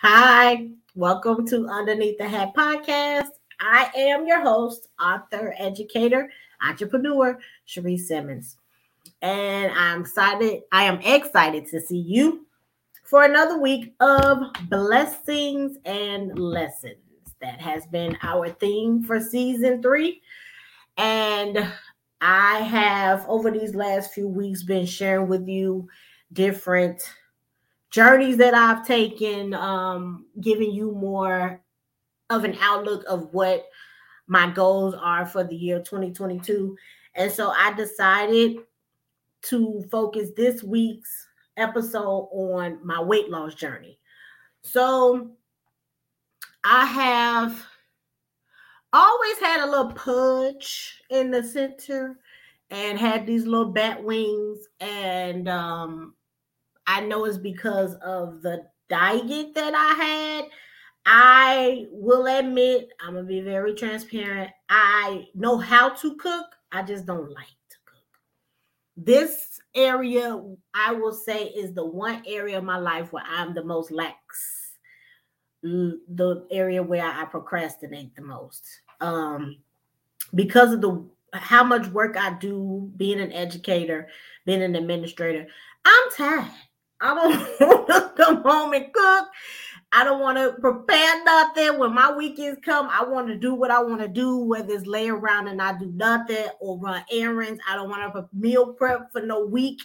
Hi, welcome to Underneath the Hat podcast. I am your host, author, educator, entrepreneur, Cherie Simmons. And I'm excited, I am excited to see you for another week of blessings and lessons. That has been our theme for season three. And I have, over these last few weeks, been sharing with you different journeys that I've taken, um, giving you more of an outlook of what my goals are for the year 2022. And so I decided to focus this week's episode on my weight loss journey. So I have always had a little pudge in the center and had these little bat wings and um I know it's because of the diet that I had. I will admit, I'm gonna be very transparent. I know how to cook, I just don't like to cook. This area, I will say, is the one area of my life where I'm the most lax, the area where I procrastinate the most. Um, because of the how much work I do being an educator, being an administrator, I'm tired. I don't want to come home and cook. I don't want to prepare nothing. When my weekends come, I want to do what I want to do, whether it's lay around and not do nothing or run errands. I don't want to meal prep for no week.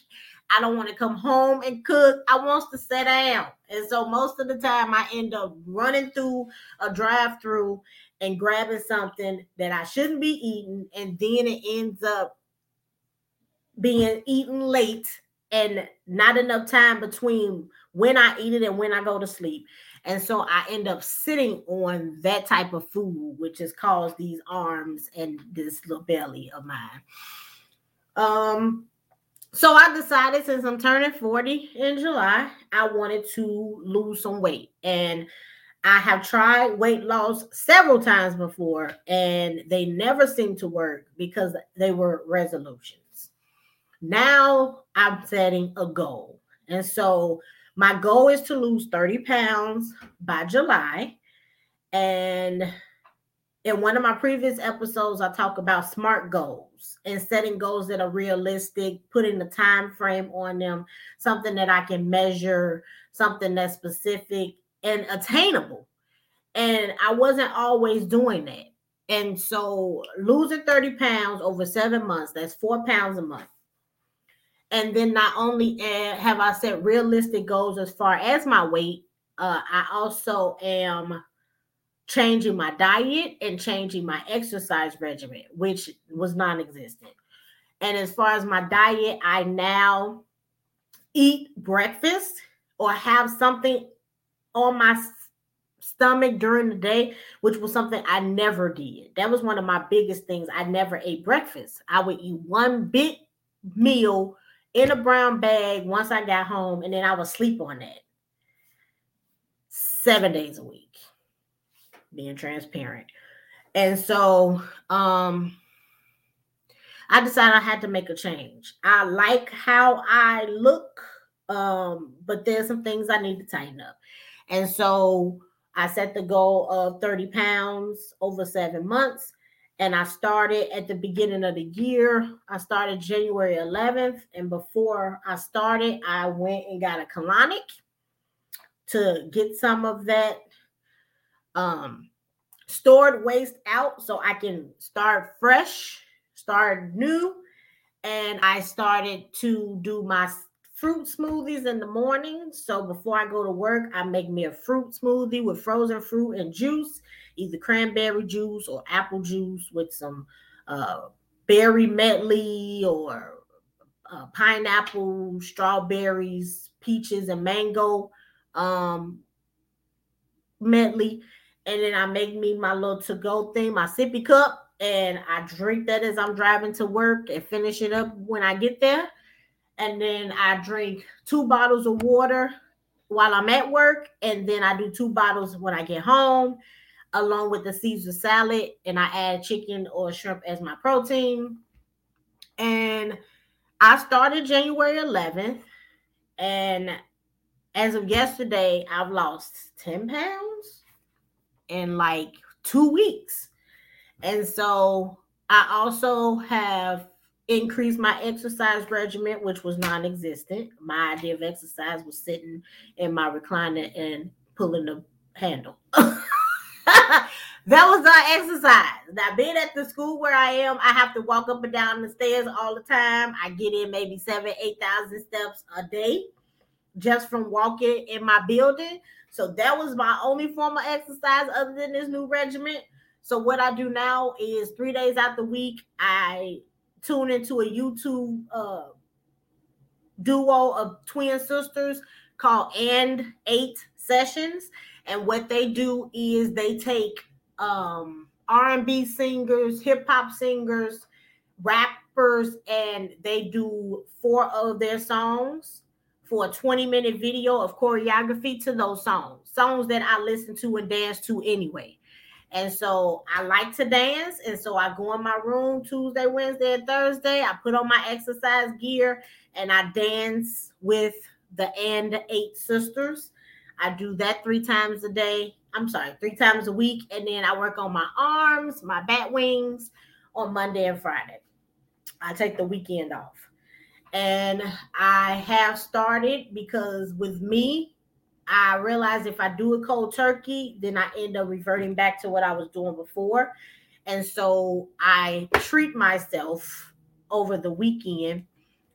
I don't want to come home and cook. I want to sit down. And so most of the time I end up running through a drive through and grabbing something that I shouldn't be eating. And then it ends up being eaten late and not enough time between when I eat it and when I go to sleep. And so I end up sitting on that type of food, which has caused these arms and this little belly of mine. Um, so I decided since I'm turning 40 in July, I wanted to lose some weight. And I have tried weight loss several times before, and they never seem to work because they were resolutions. Now I'm setting a goal. And so my goal is to lose 30 pounds by July. And in one of my previous episodes, I talk about smart goals and setting goals that are realistic, putting the time frame on them, something that I can measure, something that's specific and attainable. And I wasn't always doing that. And so losing 30 pounds over seven months, that's four pounds a month and then not only uh, have I set realistic goals as far as my weight, uh, I also am changing my diet and changing my exercise regimen, which was non-existent. And as far as my diet, I now eat breakfast or have something on my stomach during the day, which was something I never did. That was one of my biggest things. I never ate breakfast. I would eat one big meal in a brown bag once I got home, and then I would sleep on that seven days a week, being transparent. And so um I decided I had to make a change. I like how I look, um, but there's some things I need to tighten up. And so I set the goal of 30 pounds over seven months and I started at the beginning of the year. I started January 11th, and before I started, I went and got a colonic to get some of that um, stored waste out so I can start fresh, start new. And I started to do my fruit smoothies in the morning. So before I go to work, I make me a fruit smoothie with frozen fruit and juice either cranberry juice or apple juice with some uh, berry medley or uh, pineapple, strawberries, peaches, and mango um, medley. And then I make me my little to go thing, my sippy cup, and I drink that as I'm driving to work and finish it up when I get there. And then I drink two bottles of water while I'm at work, and then I do two bottles when I get home along with the Caesar salad, and I add chicken or shrimp as my protein. And I started January 11th, and as of yesterday, I've lost 10 pounds in like two weeks. And so I also have increased my exercise regimen, which was non existent. My idea of exercise was sitting in my recliner and pulling the handle. that was our exercise. Now, being at the school where I am, I have to walk up and down the stairs all the time. I get in maybe seven, 8,000 steps a day just from walking in my building. So that was my only form of exercise other than this new regiment. So what I do now is three days out the week, I tune into a YouTube uh, duo of twin sisters called And Eight Sessions, and what they do is they take um, R&B singers, hip hop singers, rappers, and they do four of their songs for a 20 minute video of choreography to those songs, songs that I listen to and dance to anyway. And so I like to dance. And so I go in my room Tuesday, Wednesday, and Thursday. I put on my exercise gear and I dance with the and eight sisters. I do that three times a day. I'm sorry, three times a week. And then I work on my arms, my bat wings on Monday and Friday. I take the weekend off. And I have started because with me, I realized if I do a cold turkey, then I end up reverting back to what I was doing before. And so I treat myself over the weekend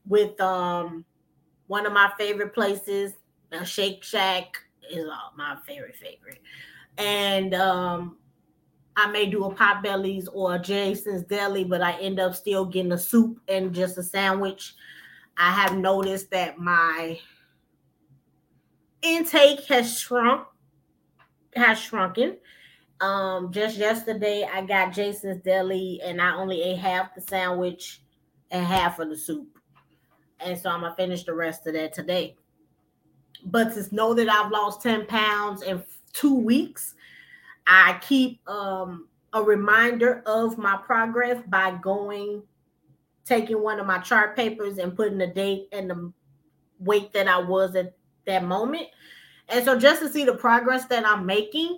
with um one of my favorite places, a Shake Shack is uh, my favorite favorite. And um I may do a Potbelly's or a Jason's Deli, but I end up still getting a soup and just a sandwich. I have noticed that my intake has shrunk, has shrunken. Um, just yesterday I got Jason's Deli and I only ate half the sandwich and half of the soup. And so I'm gonna finish the rest of that today. But to know that I've lost 10 pounds in two weeks, I keep um a reminder of my progress by going taking one of my chart papers and putting the date and the weight that I was at that moment. And so just to see the progress that I'm making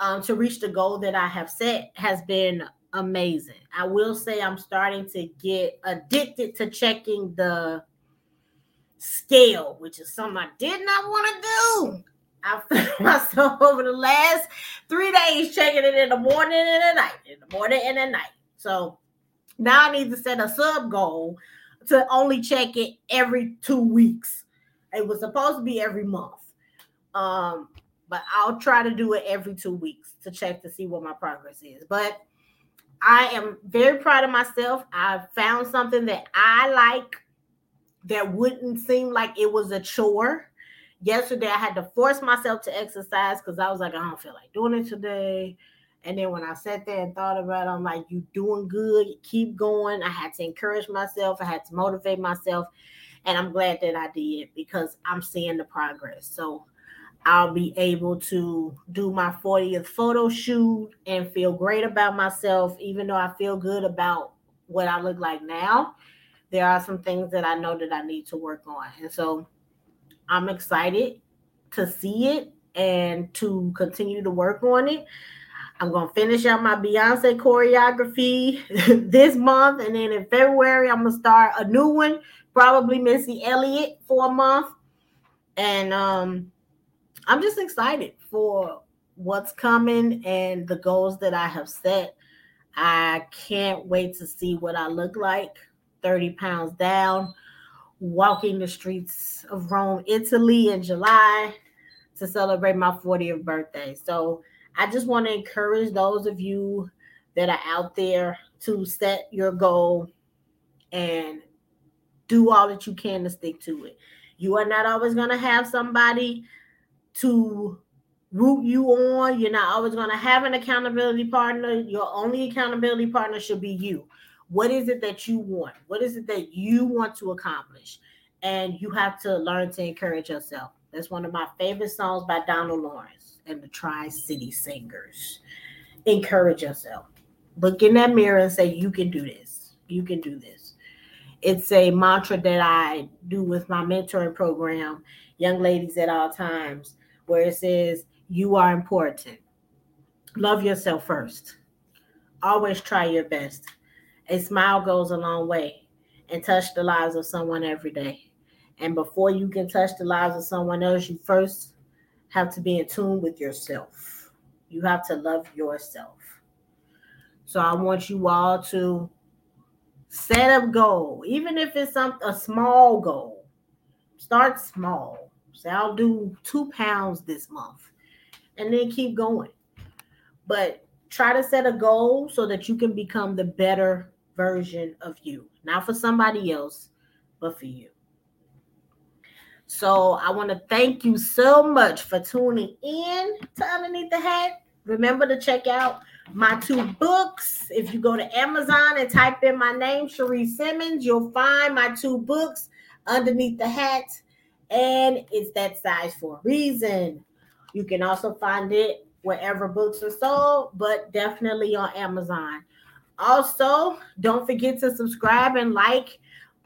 um, to reach the goal that I have set has been amazing. I will say I'm starting to get addicted to checking the scale, which is something I did not want to do. I found myself over the last three days checking it in the morning and the night, in the morning and the night. So now I need to set a sub goal to only check it every two weeks. It was supposed to be every month. Um, but I'll try to do it every two weeks to check to see what my progress is. But I am very proud of myself. I found something that I like that wouldn't seem like it was a chore. Yesterday, I had to force myself to exercise because I was like, I don't feel like doing it today. And then when I sat there and thought about it, I'm like, you doing good, keep going. I had to encourage myself, I had to motivate myself. And I'm glad that I did because I'm seeing the progress. So I'll be able to do my 40th photo shoot and feel great about myself, even though I feel good about what I look like now. There are some things that I know that I need to work on. And so I'm excited to see it and to continue to work on it. I'm gonna finish out my Beyonce choreography this month, and then in February I'm gonna start a new one, probably Missy Elliott for a month, and um, I'm just excited for what's coming and the goals that I have set. I can't wait to see what I look like, 30 pounds down, walking the streets of Rome, Italy in July to celebrate my 40th birthday. So I just want to encourage those of you that are out there to set your goal and do all that you can to stick to it. You are not always going to have somebody to root you on. You're not always going to have an accountability partner. Your only accountability partner should be you. What is it that you want? What is it that you want to accomplish? And you have to learn to encourage yourself. That's one of my favorite songs by Donald Lawrence and the Tri City Singers. Encourage yourself. Look in that mirror and say, You can do this. You can do this. it's a mantra that I do with my mentoring program, Young Ladies at All Times, where it says, You are important. Love yourself first. Always try your best. A smile goes a long way and touch the lives of someone every day. And before you can touch the lives of someone else, you first have to be in tune with yourself. You have to love yourself. So I want you all to set a goal, even if it's some, a small goal. Start small. Say, I'll do two pounds this month and then keep going. But try to set a goal so that you can become the better version of you, not for somebody else, but for you. So I want to thank you so much for tuning in to Underneath the Hat. Remember to check out my two books. If you go to Amazon and type in my name, Cherie Simmons, you'll find my two books underneath the hat. And it's that size for a reason. You can also find it wherever books are sold, but definitely on Amazon. Also, don't forget to subscribe and like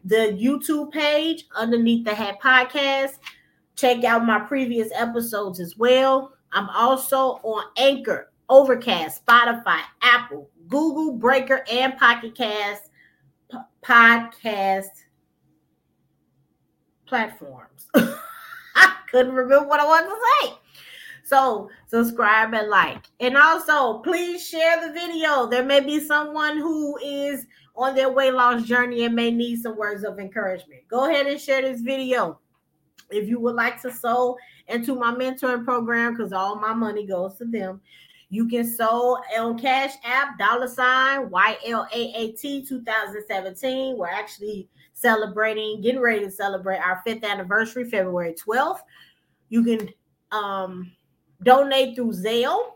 the YouTube page underneath the Hat Podcast. Check out my previous episodes as well. I'm also on Anchor, Overcast, Spotify, Apple, Google, Breaker, and Pocket Cast p- podcast platforms. I couldn't remember what I wanted to say. So subscribe and like. And also, please share the video. There may be someone who is on their weight loss journey and may need some words of encouragement. Go ahead and share this video. If you would like to sow into my mentoring program, because all my money goes to them, you can sow on Cash App, dollar sign YLAAT 2017. We're actually celebrating, getting ready to celebrate our fifth anniversary, February 12th. You can um donate through Zelle,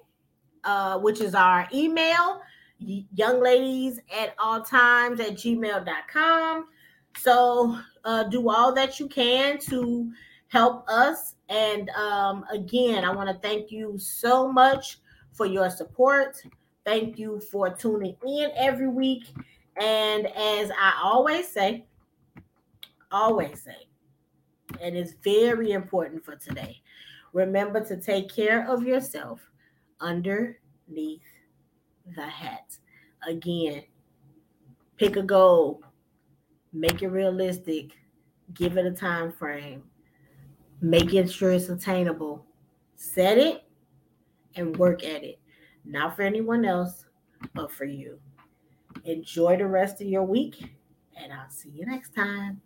uh, which is our email, young ladies at all times at gmail.com. So uh, do all that you can to help us. And um, again, I want to thank you so much for your support. Thank you for tuning in every week. And as I always say, always say, and it's very important for today Remember to take care of yourself underneath the hat. Again, pick a goal, make it realistic, give it a time frame, making sure it's attainable. Set it and work at it. Not for anyone else, but for you. Enjoy the rest of your week, and I'll see you next time.